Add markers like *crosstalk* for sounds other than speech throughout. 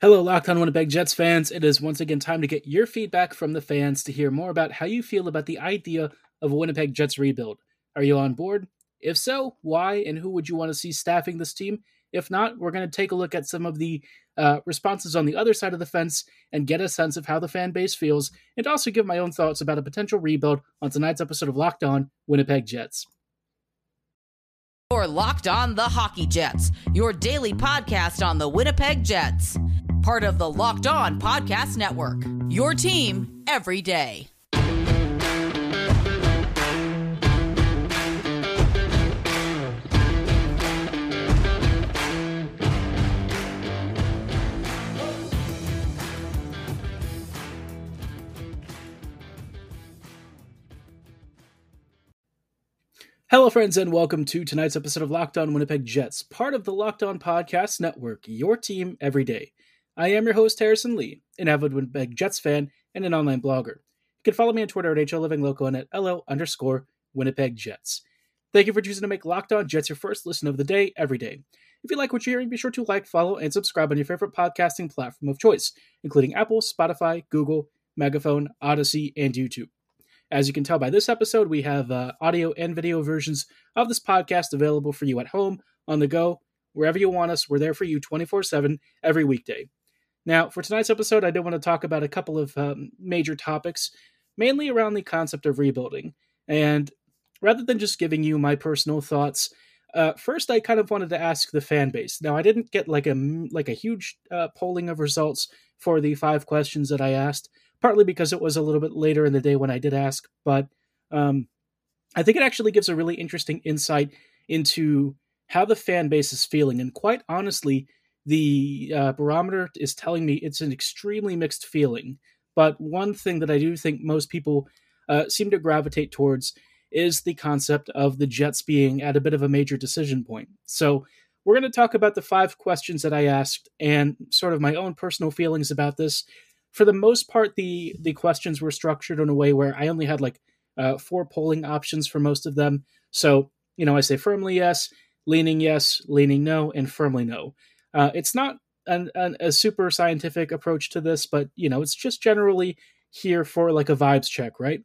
Hello, Locked On Winnipeg Jets fans. It is once again time to get your feedback from the fans to hear more about how you feel about the idea of a Winnipeg Jets rebuild. Are you on board? If so, why and who would you want to see staffing this team? If not, we're going to take a look at some of the uh, responses on the other side of the fence and get a sense of how the fan base feels, and also give my own thoughts about a potential rebuild on tonight's episode of Locked On Winnipeg Jets. You're Locked On the Hockey Jets, your daily podcast on the Winnipeg Jets part of the Locked On Podcast Network. Your team every day. Hello, friends, and welcome to tonight's episode of Locked On Winnipeg Jets, part of the Locked On Podcast Network, your team every day. I am your host, Harrison Lee, an avid Winnipeg Jets fan and an online blogger. You can follow me on Twitter at HLLivingLoco and at LO underscore Winnipeg Jets. Thank you for choosing to make Locked On Jets your first listen of the day every day. If you like what you're hearing, be sure to like, follow, and subscribe on your favorite podcasting platform of choice, including Apple, Spotify, Google, Megaphone, Odyssey, and YouTube. As you can tell by this episode, we have uh, audio and video versions of this podcast available for you at home, on the go, wherever you want us. We're there for you 24 7 every weekday. Now, for tonight's episode, I do want to talk about a couple of um, major topics, mainly around the concept of rebuilding. And rather than just giving you my personal thoughts, uh, first I kind of wanted to ask the fan base. Now, I didn't get like a like a huge uh, polling of results for the five questions that I asked, partly because it was a little bit later in the day when I did ask, but um, I think it actually gives a really interesting insight into how the fan base is feeling. And quite honestly, the uh, barometer is telling me it's an extremely mixed feeling. But one thing that I do think most people uh, seem to gravitate towards is the concept of the Jets being at a bit of a major decision point. So we're going to talk about the five questions that I asked and sort of my own personal feelings about this. For the most part, the the questions were structured in a way where I only had like uh, four polling options for most of them. So you know, I say firmly yes, leaning yes, leaning no, and firmly no. Uh, it's not an, an, a super scientific approach to this, but you know, it's just generally here for like a vibes check, right?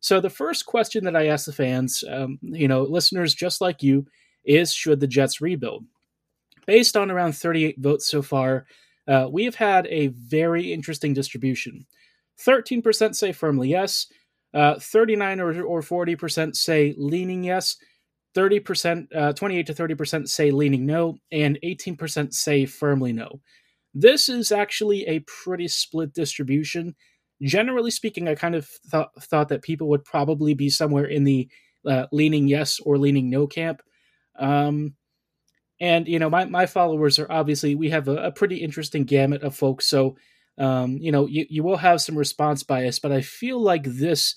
So the first question that I ask the fans, um, you know, listeners just like you, is should the Jets rebuild? Based on around 38 votes so far, uh, we have had a very interesting distribution. 13% say firmly yes, uh, 39 or, or 40% say leaning yes, 30%, uh, 28 to 30% say leaning no, and 18% say firmly no. This is actually a pretty split distribution. Generally speaking, I kind of th- thought that people would probably be somewhere in the uh, leaning yes or leaning no camp. Um, and, you know, my, my followers are obviously, we have a, a pretty interesting gamut of folks. So, um, you know, you, you will have some response bias, but I feel like this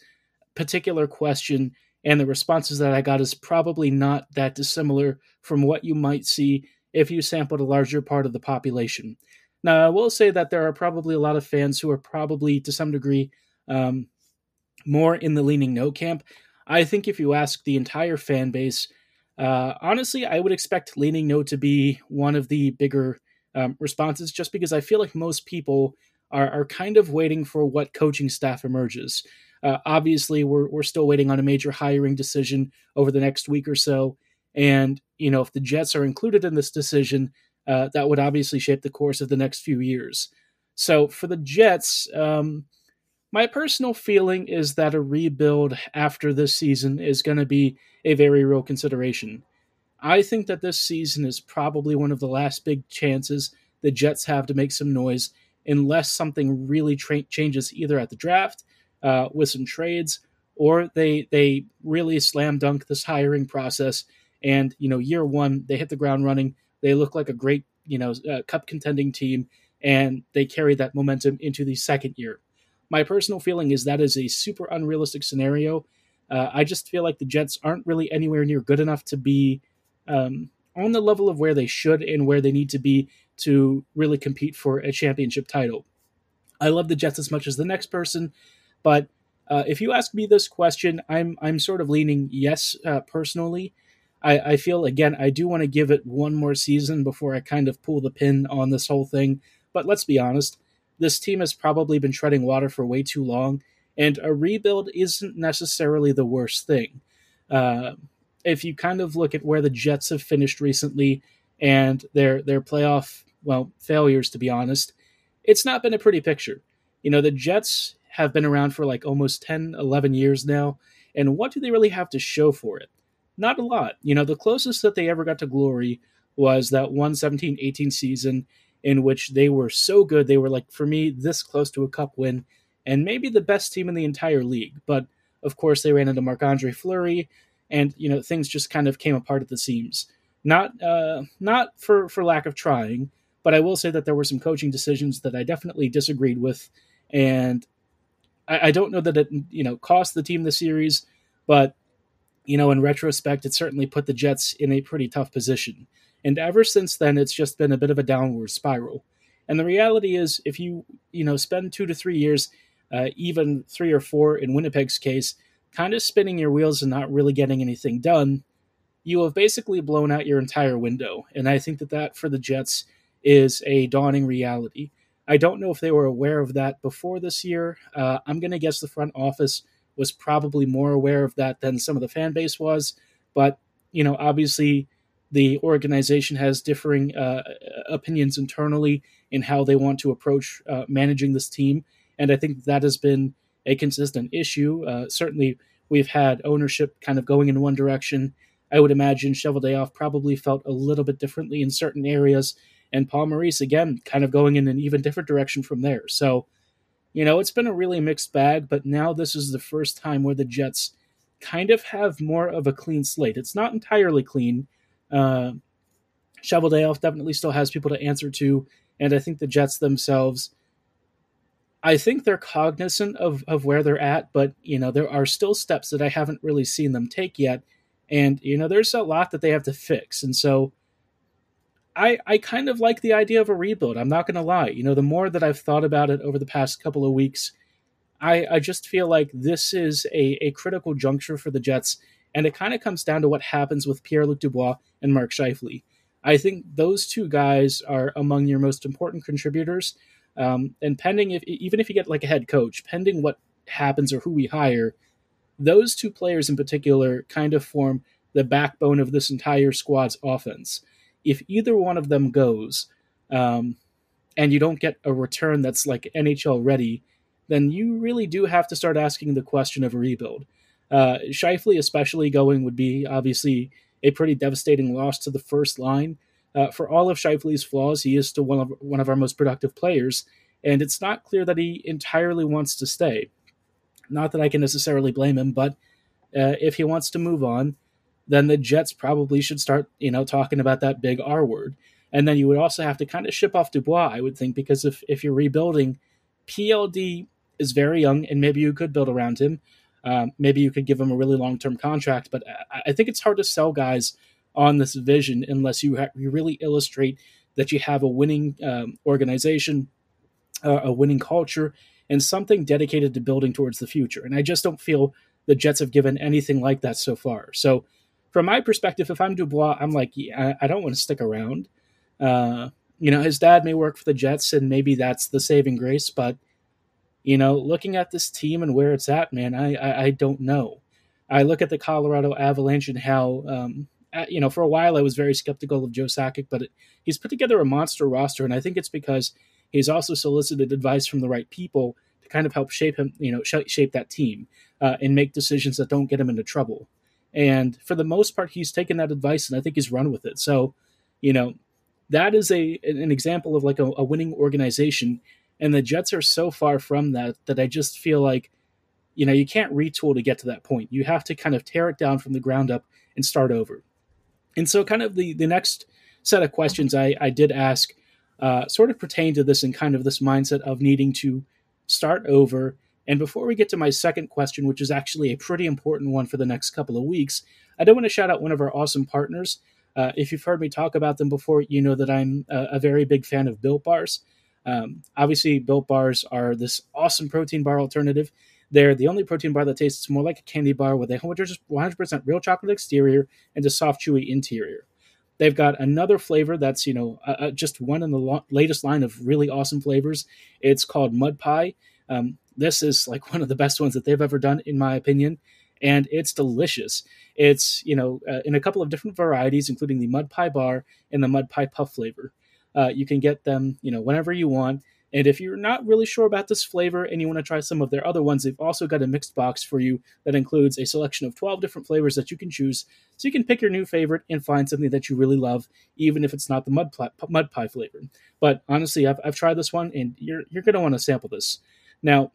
particular question and the responses that I got is probably not that dissimilar from what you might see if you sampled a larger part of the population. Now, I will say that there are probably a lot of fans who are probably, to some degree, um, more in the leaning no camp. I think if you ask the entire fan base, uh, honestly, I would expect leaning no to be one of the bigger um, responses, just because I feel like most people are, are kind of waiting for what coaching staff emerges. Uh, obviously, we're we're still waiting on a major hiring decision over the next week or so, and you know if the Jets are included in this decision, uh, that would obviously shape the course of the next few years. So for the Jets, um, my personal feeling is that a rebuild after this season is going to be a very real consideration. I think that this season is probably one of the last big chances the Jets have to make some noise, unless something really tra- changes either at the draft uh, with some trades, or they they really slam dunk this hiring process. And you know, year one they hit the ground running. They look like a great you know uh, cup contending team, and they carry that momentum into the second year. My personal feeling is that is a super unrealistic scenario. Uh, I just feel like the Jets aren't really anywhere near good enough to be um, on the level of where they should and where they need to be to really compete for a championship title. I love the Jets as much as the next person, but uh, if you ask me this question, I'm I'm sort of leaning yes uh, personally. I, I feel again I do want to give it one more season before I kind of pull the pin on this whole thing. but let's be honest, this team has probably been treading water for way too long, and a rebuild isn't necessarily the worst thing. Uh, if you kind of look at where the Jets have finished recently and their their playoff well failures, to be honest, it's not been a pretty picture. You know, the Jets have been around for like almost 10, 11 years now, and what do they really have to show for it? Not a lot. You know, the closest that they ever got to glory was that 117 18 season in which they were so good. They were like, for me, this close to a cup win and maybe the best team in the entire league. But of course, they ran into Marc Andre Fleury, and you know things just kind of came apart at the seams. Not uh, not for for lack of trying, but I will say that there were some coaching decisions that I definitely disagreed with, and I, I don't know that it you know cost the team the series, but you know in retrospect, it certainly put the Jets in a pretty tough position. And ever since then, it's just been a bit of a downward spiral. And the reality is, if you you know spend two to three years, uh, even three or four in Winnipeg's case, kind of spinning your wheels and not really getting anything done, you have basically blown out your entire window. And I think that that for the Jets is a dawning reality. I don't know if they were aware of that before this year. Uh, I'm going to guess the front office was probably more aware of that than some of the fan base was. But, you know, obviously the organization has differing uh, opinions internally in how they want to approach uh, managing this team. And I think that has been a consistent issue. Uh, certainly, we've had ownership kind of going in one direction. I would imagine Cheveldayoff probably felt a little bit differently in certain areas, and Paul Maurice again kind of going in an even different direction from there. So, you know, it's been a really mixed bag, but now this is the first time where the Jets kind of have more of a clean slate. It's not entirely clean. Uh, Cheveldayoff definitely still has people to answer to, and I think the Jets themselves I think they're cognizant of, of where they're at, but you know, there are still steps that I haven't really seen them take yet. And, you know, there's a lot that they have to fix. And so I I kind of like the idea of a rebuild. I'm not gonna lie. You know, the more that I've thought about it over the past couple of weeks, I, I just feel like this is a, a critical juncture for the Jets, and it kind of comes down to what happens with Pierre Luc Dubois and Mark Scheifele. I think those two guys are among your most important contributors. Um, and pending if even if you get like a head coach, pending what happens or who we hire, those two players in particular kind of form the backbone of this entire squad's offense. If either one of them goes, um, and you don't get a return that's like NHL ready, then you really do have to start asking the question of a rebuild. Uh, Scheifele, especially going, would be obviously a pretty devastating loss to the first line. Uh, for all of Scheifele's flaws, he is still one of one of our most productive players, and it's not clear that he entirely wants to stay. Not that I can necessarily blame him, but uh, if he wants to move on, then the Jets probably should start, you know, talking about that big R word. And then you would also have to kind of ship off Dubois, I would think, because if if you're rebuilding, PLD is very young, and maybe you could build around him. Um, maybe you could give him a really long term contract, but I, I think it's hard to sell guys on this vision unless you, ha- you really illustrate that you have a winning um, organization, uh, a winning culture, and something dedicated to building towards the future. And I just don't feel the Jets have given anything like that so far. So, from my perspective, if I'm Dubois, I'm like, yeah, I don't want to stick around. Uh, you know, his dad may work for the Jets, and maybe that's the saving grace. But you know, looking at this team and where it's at, man, I I, I don't know. I look at the Colorado Avalanche and how um, you know, for a while I was very skeptical of Joe Sakic, but it, he's put together a monster roster, and I think it's because he's also solicited advice from the right people to kind of help shape him, you know, sh- shape that team uh, and make decisions that don't get him into trouble. And for the most part, he's taken that advice, and I think he's run with it. So, you know, that is a an example of like a, a winning organization, and the Jets are so far from that that I just feel like, you know, you can't retool to get to that point. You have to kind of tear it down from the ground up and start over. And so, kind of the, the next set of questions I, I did ask uh, sort of pertain to this and kind of this mindset of needing to start over. And before we get to my second question, which is actually a pretty important one for the next couple of weeks, I do want to shout out one of our awesome partners. Uh, if you've heard me talk about them before, you know that I'm a, a very big fan of Built Bars. Um, obviously, Built Bars are this awesome protein bar alternative they're the only protein bar that tastes more like a candy bar with a 100% real chocolate exterior and a soft, chewy interior. They've got another flavor that's you know uh, uh, just one in the lo- latest line of really awesome flavors. It's called Mud Pie. Um, this is like one of the best ones that they've ever done, in my opinion, and it's delicious. It's you know uh, in a couple of different varieties, including the Mud Pie Bar and the Mud Pie Puff flavor. Uh, you can get them you know whenever you want. And if you're not really sure about this flavor and you want to try some of their other ones, they've also got a mixed box for you that includes a selection of 12 different flavors that you can choose. So you can pick your new favorite and find something that you really love, even if it's not the mud, pie, mud pie flavor. But honestly, I've, I've tried this one and you're, you're going to want to sample this. Now,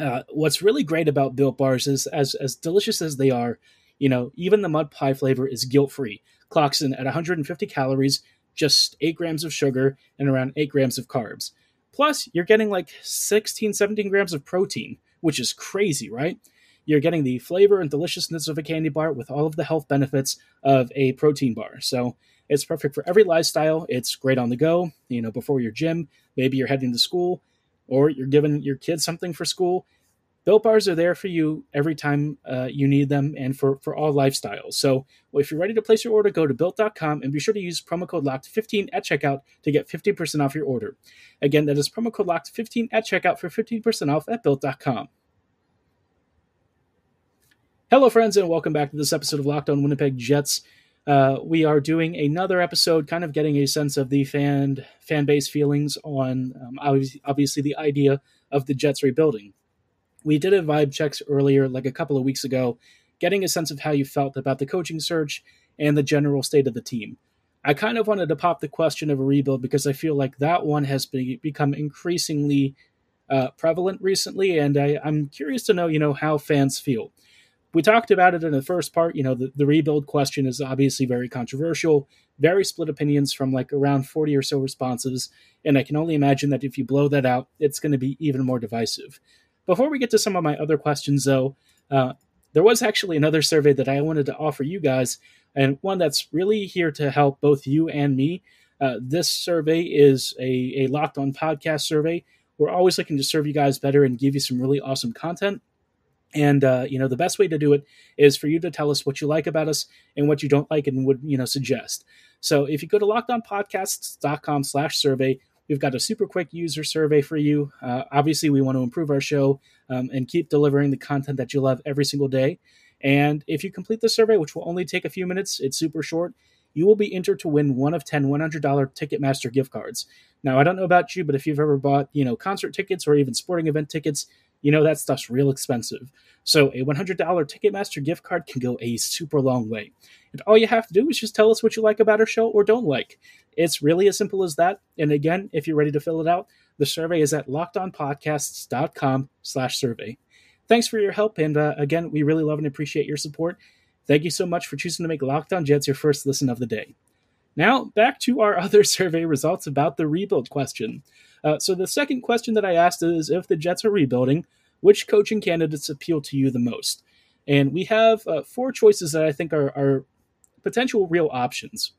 uh, what's really great about Built Bars is as, as delicious as they are, you know, even the mud pie flavor is guilt free. Clocks in at 150 calories, just 8 grams of sugar, and around 8 grams of carbs. Plus, you're getting like 16, 17 grams of protein, which is crazy, right? You're getting the flavor and deliciousness of a candy bar with all of the health benefits of a protein bar. So it's perfect for every lifestyle. It's great on the go, you know, before your gym. Maybe you're heading to school or you're giving your kids something for school. Built bars are there for you every time uh, you need them and for, for all lifestyles. So if you're ready to place your order, go to built.com and be sure to use promo code LOCKED15 at checkout to get 15% off your order. Again, that is promo code LOCKED15 at checkout for 15% off at built.com. Hello, friends, and welcome back to this episode of Locked On Winnipeg Jets. Uh, we are doing another episode, kind of getting a sense of the fan fan base feelings on um, obviously, the idea of the Jets rebuilding we did a vibe checks earlier, like a couple of weeks ago, getting a sense of how you felt about the coaching search and the general state of the team. I kind of wanted to pop the question of a rebuild because I feel like that one has become increasingly uh, prevalent recently, and I, am curious to know, you know, how fans feel. We talked about it in the first part. You know, the, the rebuild question is obviously very controversial, very split opinions from like around 40 or so responses, and I can only imagine that if you blow that out, it's going to be even more divisive. Before we get to some of my other questions, though, uh, there was actually another survey that I wanted to offer you guys, and one that's really here to help both you and me. Uh, this survey is a, a locked on podcast survey. We're always looking to serve you guys better and give you some really awesome content. And uh, you know, the best way to do it is for you to tell us what you like about us and what you don't like and would you know suggest. So if you go to lockedonpodcasts.com slash survey, We've got a super quick user survey for you. Uh, obviously, we want to improve our show um, and keep delivering the content that you love every single day. And if you complete the survey, which will only take a few minutes, it's super short, you will be entered to win one of 10 $100 Ticketmaster gift cards. Now, I don't know about you, but if you've ever bought, you know, concert tickets or even sporting event tickets, you know that stuff's real expensive. So a $100 Ticketmaster gift card can go a super long way. And all you have to do is just tell us what you like about our show or don't like. It's really as simple as that. And again, if you're ready to fill it out, the survey is at lockedonpodcasts.com slash survey. Thanks for your help. And uh, again, we really love and appreciate your support. Thank you so much for choosing to make Locked On Jets your first listen of the day. Now, back to our *laughs* other survey results about the rebuild question. Uh, so, the second question that I asked is if the Jets are rebuilding, which coaching candidates appeal to you the most? And we have uh, four choices that I think are, are potential real options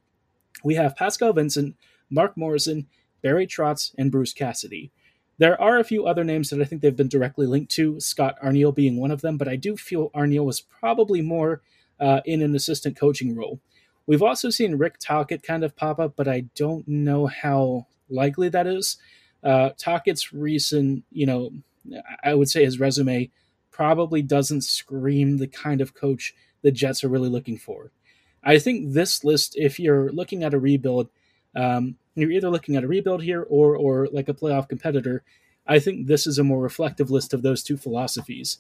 we have Pascal Vincent, Mark Morrison, Barry Trotz, and Bruce Cassidy. There are a few other names that I think they've been directly linked to, Scott Arniel being one of them, but I do feel Arniel was probably more uh, in an assistant coaching role. We've also seen Rick Tocchet kind of pop up, but I don't know how likely that is. Uh, Tocchet's recent, you know, I would say his resume probably doesn't scream the kind of coach the Jets are really looking for. I think this list, if you're looking at a rebuild, um, you're either looking at a rebuild here or or like a playoff competitor. I think this is a more reflective list of those two philosophies.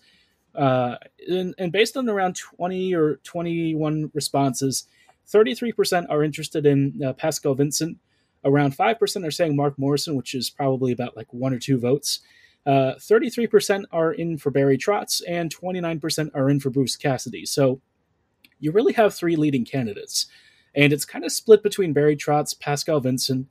Uh, and, and based on around 20 or 21 responses, 33% are interested in uh, Pascal Vincent. Around 5% are saying Mark Morrison, which is probably about like one or two votes. Uh, 33% are in for Barry Trotz, and 29% are in for Bruce Cassidy. So you really have three leading candidates, and it's kind of split between Barry Trotz, Pascal Vincent,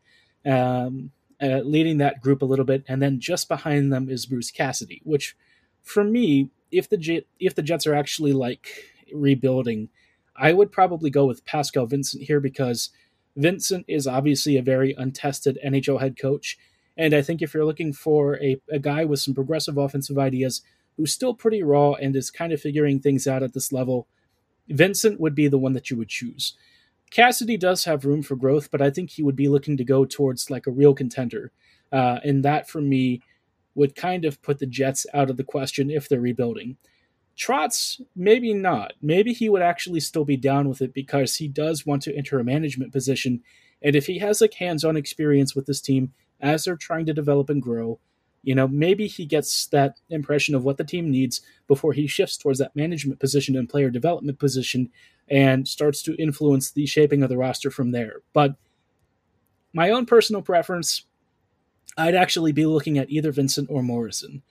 um, uh, leading that group a little bit, and then just behind them is Bruce Cassidy. Which, for me, if the J- if the Jets are actually like rebuilding, I would probably go with Pascal Vincent here because Vincent is obviously a very untested NHL head coach. And I think if you're looking for a, a guy with some progressive offensive ideas who's still pretty raw and is kind of figuring things out at this level, Vincent would be the one that you would choose. Cassidy does have room for growth, but I think he would be looking to go towards like a real contender. Uh, and that for me would kind of put the Jets out of the question if they're rebuilding. Trotz, maybe not. Maybe he would actually still be down with it because he does want to enter a management position. And if he has like hands on experience with this team as they're trying to develop and grow, you know, maybe he gets that impression of what the team needs before he shifts towards that management position and player development position and starts to influence the shaping of the roster from there. But my own personal preference, I'd actually be looking at either Vincent or Morrison.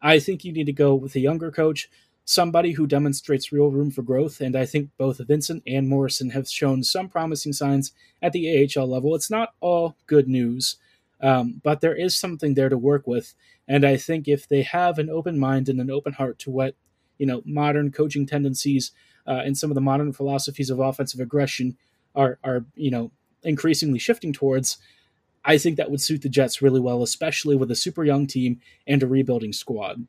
I think you need to go with a younger coach, somebody who demonstrates real room for growth, and I think both Vincent and Morrison have shown some promising signs at the AHL level. It's not all good news. Um, but there is something there to work with. And I think if they have an open mind and an open heart to what, you know, modern coaching tendencies uh, and some of the modern philosophies of offensive aggression are, are, you know, increasingly shifting towards, I think that would suit the Jets really well, especially with a super young team and a rebuilding squad.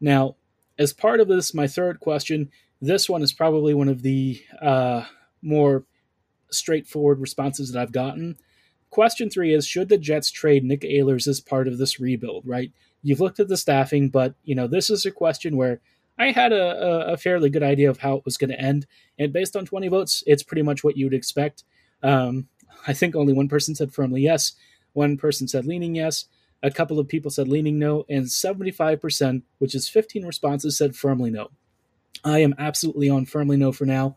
Now, as part of this, my third question, this one is probably one of the uh, more straightforward responses that I've gotten. Question three is Should the Jets trade Nick Ehlers as part of this rebuild, right? You've looked at the staffing, but, you know, this is a question where I had a, a fairly good idea of how it was going to end. And based on 20 votes, it's pretty much what you would expect. Um, I think only one person said firmly yes, one person said leaning yes, a couple of people said leaning no, and 75%, which is 15 responses, said firmly no. I am absolutely on firmly no for now.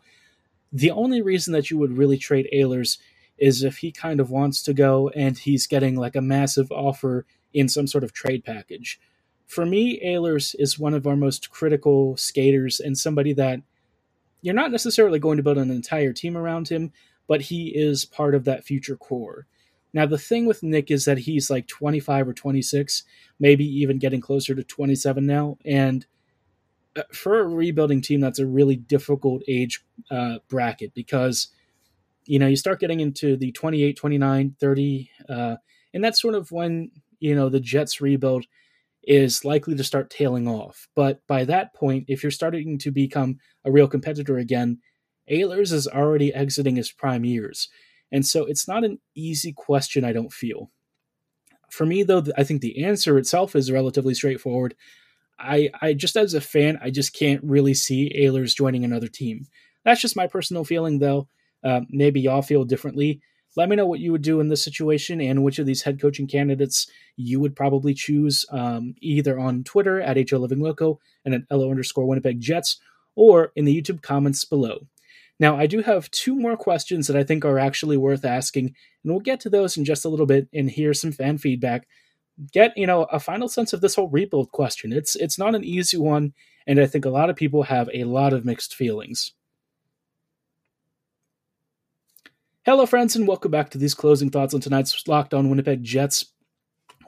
The only reason that you would really trade Ehlers is if he kind of wants to go and he's getting like a massive offer in some sort of trade package. For me, Ehlers is one of our most critical skaters and somebody that you're not necessarily going to build an entire team around him, but he is part of that future core. Now, the thing with Nick is that he's like 25 or 26, maybe even getting closer to 27 now. And uh, for a rebuilding team, that's a really difficult age uh, bracket because you know, you start getting into the 28, 29, 30, uh, and that's sort of when, you know, the Jets rebuild is likely to start tailing off. But by that point, if you're starting to become a real competitor again, Ehlers is already exiting his prime years. And so it's not an easy question, I don't feel. For me, though, I think the answer itself is relatively straightforward. I, I just as a fan, I just can't really see Ehlers joining another team. That's just my personal feeling, though. Uh, maybe y'all feel differently. Let me know what you would do in this situation and which of these head coaching candidates you would probably choose um, either on Twitter at HO Living Loco and at LO underscore Winnipeg Jets or in the YouTube comments below. Now, I do have two more questions that I think are actually worth asking, and we'll get to those in just a little bit and hear some fan feedback. Get, you know, a final sense of this whole rebuild question. It's it's not an easy one, and I think a lot of people have a lot of mixed feelings. Hello, friends, and welcome back to these closing thoughts on tonight's Locked On Winnipeg Jets.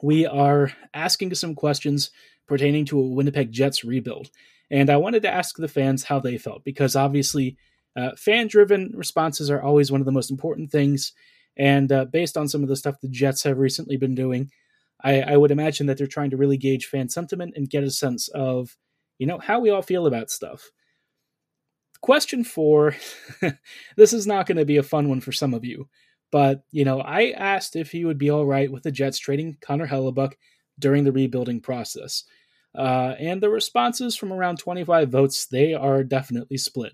We are asking some questions pertaining to a Winnipeg Jets rebuild, and I wanted to ask the fans how they felt because obviously, uh, fan driven responses are always one of the most important things. And uh, based on some of the stuff the Jets have recently been doing, I, I would imagine that they're trying to really gauge fan sentiment and get a sense of, you know, how we all feel about stuff. Question four *laughs* this is not going to be a fun one for some of you, but, you know, I asked if he would be all right with the Jets trading Connor Hellebuyck during the rebuilding process. Uh, and the responses from around 25 votes, they are definitely split.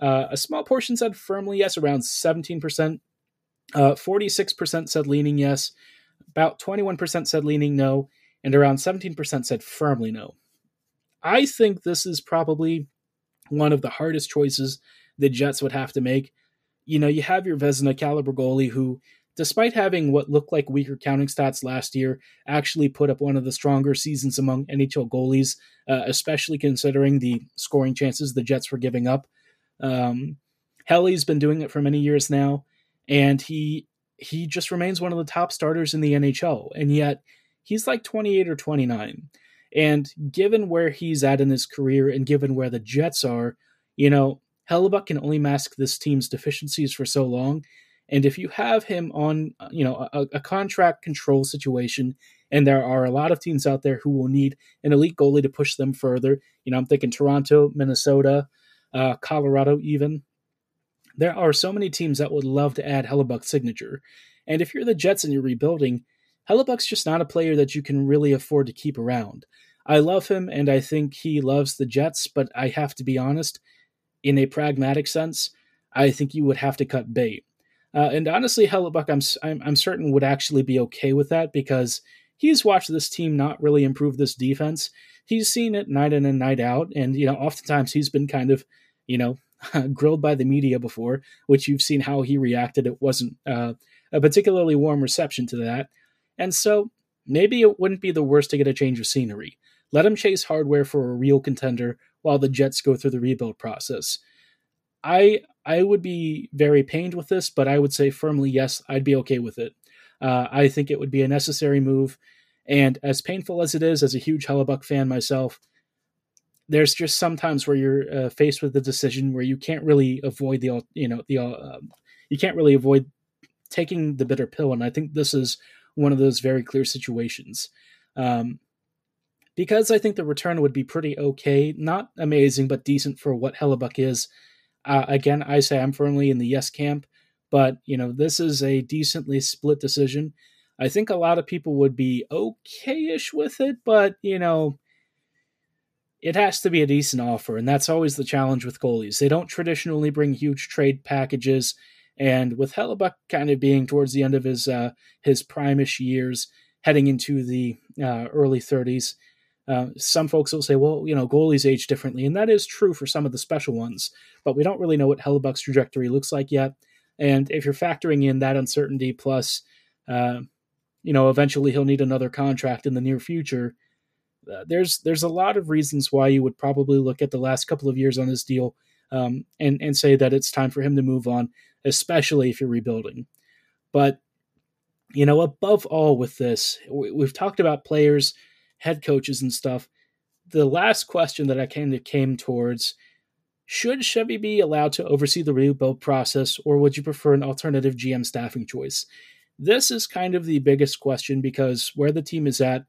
Uh, a small portion said firmly yes, around 17%. Uh, 46% said leaning yes. About 21% said leaning no. And around 17% said firmly no. I think this is probably one of the hardest choices the Jets would have to make. You know, you have your Vezina caliber goalie who, despite having what looked like weaker counting stats last year, actually put up one of the stronger seasons among NHL goalies, uh, especially considering the scoring chances the Jets were giving up. Um, Helly's been doing it for many years now, and he he just remains one of the top starters in the NHL, and yet he's like 28 or 29. And given where he's at in his career and given where the Jets are, you know, Hellebuyck can only mask this team's deficiencies for so long. And if you have him on, you know, a, a, contract control situation, and there are a lot of teams out there who will need an elite goalie to push them further, you know, I'm thinking Toronto, Minnesota, uh, Colorado, even. there are so many teams that would love to add Hellebuyck's signature. And if you're the Jets and you're rebuilding, Hellebuyck's just not a player that you can really afford to keep around. I love him and I think he loves the Jets, but I have to be honest, in a pragmatic sense, I think you would have to cut bait. Uh, and honestly, Hellebuyck, I'm, I'm, I'm certain would actually be okay with that because he's watched this team not really improve this defense. He's seen it night in and night out, and you know, oftentimes he's been kind of, you know, *laughs* grilled by the media before, which you've seen how he reacted. It wasn't uh, a particularly warm reception to that, and so maybe it wouldn't be the worst to get a change of scenery. Let him chase hardware for a real contender while the Jets go through the rebuild process. I I would be very pained with this, but I would say firmly yes, I'd be okay with it. Uh, I think it would be a necessary move, and as painful as it is, as a huge Hellebuyck fan myself, there's just sometimes where you're uh, faced with a decision where you can't really avoid the you know the uh, you can't really avoid taking the bitter pill, and I think this is one of those very clear situations. Um, because I think the return would be pretty okay, not amazing, but decent for what Hellebuyck is. Uh, again, I say I'm firmly in the yes camp, but you know this is a decently split decision. I think a lot of people would be okay-ish with it, but you know it has to be a decent offer, and that's always the challenge with goalies. They don't traditionally bring huge trade packages, and with Hellebuyck kind of being towards the end of his uh, his primish years, heading into the uh, early 30s, uh, some folks will say, well, you know, goalies age differently, and that is true for some of the special ones, but we don't really know what Hellebuyck's trajectory looks like yet. And if you're factoring in that uncertainty, plus, uh, you know, eventually he'll need another contract in the near future, uh, there's there's a lot of reasons why you would probably look at the last couple of years on this deal um, and and say that it's time for him to move on, especially if you're rebuilding. But you know, above all, with this, we've talked about players head coaches and stuff. The last question that I kind of came towards should Chevy be allowed to oversee the rebuild process, or would you prefer an alternative GM staffing choice? This is kind of the biggest question because where the team is at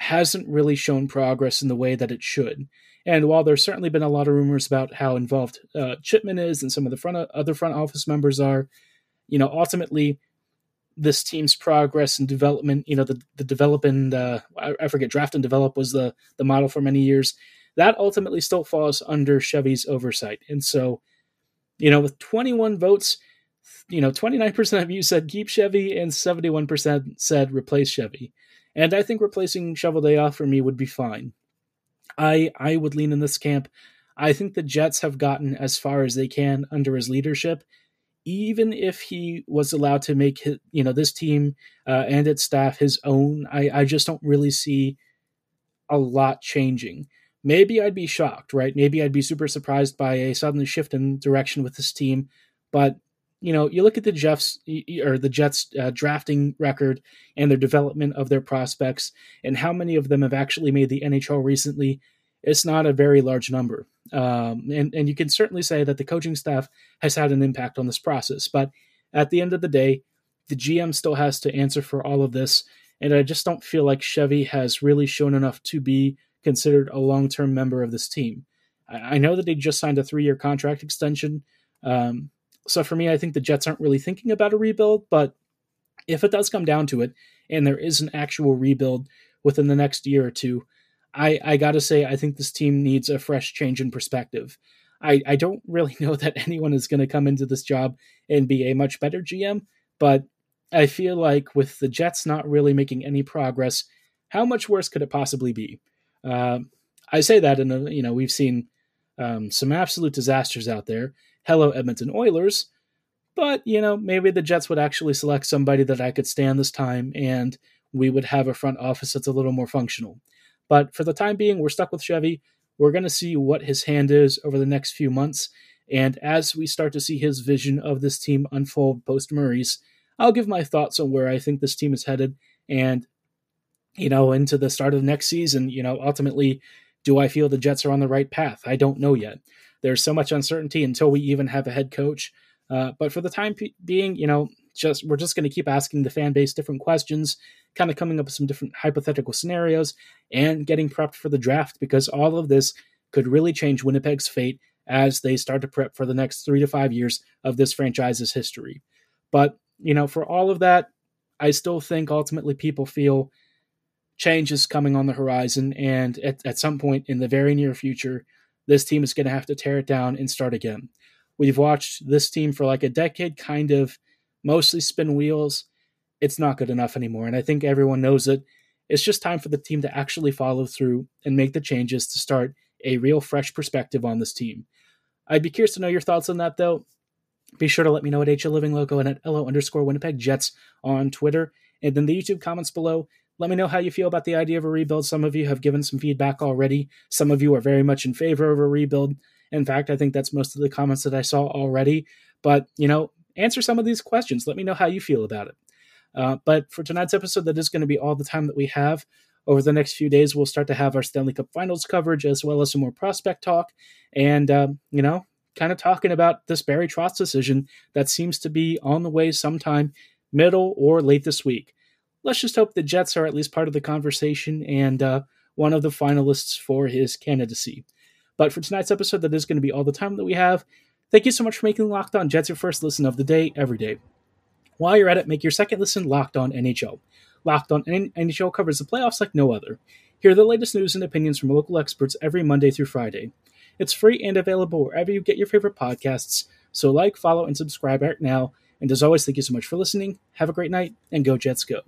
hasn't really shown progress in the way that it should. And while there's certainly been a lot of rumors about how involved uh, Chipman is and some of the front other front office members are, you know, ultimately this team's progress and development. You know, the the develop and uh, I, I forget draft and develop was the the model for many years. That ultimately still falls under Chevy's oversight, and so you know, with 21 votes, you know, 29% of you said keep Chevy and 71% said replace Chevy. And I think replacing Cheveldayoff for me would be fine. I I would lean in this camp. I think the Jets have gotten as far as they can under his leadership, even if he was allowed to make his, you know this team uh, and its staff his own, I, I just don't really see a lot changing. Maybe I'd be shocked, right? Maybe I'd be super surprised by a sudden shift in direction with this team. But you know, you look at the Jeffs or the Jets uh, drafting record and their development of their prospects, and how many of them have actually made the NHL recently it's not a very large number. Um, and, and you can certainly say that the coaching staff has had an impact on this process. But at the end of the day, the GM still has to answer for all of this. And I just don't feel like Chevy has really shown enough to be considered a long term member of this team. I, I know that they just signed a three year contract extension. Um, so for me, I think the Jets aren't really thinking about a rebuild. But if it does come down to it, and there is an actual rebuild within the next year or two, I, I got to say, I think this team needs a fresh change in perspective. I, I don't *laughs* really know that anyone is going to come into this job and be a much better GM, but I feel like with the Jets not really making any progress, how much worse could it possibly be? Uh, I say that, and you know we've seen um, some absolute disasters out there. Hello, Edmonton Oilers, but you know maybe the Jets would actually select somebody that I could stand this time, and we would have a front office that's a little more functional. But for the time being, we're stuck with Chevy. We're going to see what his hand is over the next few months. And as we start to see his vision of this team unfold post Maurice, I'll give my thoughts on where I think this team is headed. And, you know, into the start of next season, you know, ultimately, do I feel the Jets are on the right path? I don't know yet. There's so much uncertainty until we even have a head coach. Uh, but for the time being, you know, just we're just going to keep asking the fan base different questions, kind of coming up with some different hypothetical scenarios, and getting prepped for the draft because all of this could really change Winnipeg's fate as they start to prep for the next three to five years of this franchise's history. But, you know, for all of that, I still think ultimately people feel change is coming on the horizon. And at, at some point in the very near future, this team is going to have to tear it down and start again. We've watched this team for like a decade kind of mostly spin wheels. It's not good enough anymore. And I think everyone knows it. It's just time for the team to actually follow through and make the changes to start a real fresh perspective on this team. I'd be curious to know your thoughts on that, though. Be sure to let me know at HL Living Loco and at LO underscore Winnipeg Jets on Twitter. And then the YouTube comments below, let me know how you feel about the idea of a rebuild. Some of you have given some feedback already. Some of you are very much in favor of a rebuild. In fact, I think that's most of the comments that I saw already. But, you know, answer some of these questions. Let me know how you feel about it. Uh, but for tonight's episode, that is going to be all the time that we have. Over the next few days, we'll start to have our Stanley Cup Finals coverage as well as some more prospect talk. And, um, you know, kind of talking about this Barry Trotz decision that seems to be on the way sometime middle or late this week. Let's just hope the Jets are at least part of the conversation and uh, one of the finalists for his candidacy. But for tonight's episode, that is going to be all the time that we have. Thank you so much for making Locked On Jets your first listen of the day every day. While you're at it, make your second listen Locked On NHL. Locked On NHL covers the playoffs like no other. Hear the latest news and opinions from local experts every Monday through Friday. It's free and available wherever you get your favorite podcasts. So like, follow, and subscribe right now. And as always, thank you so much for listening. Have a great night, and go Jets go.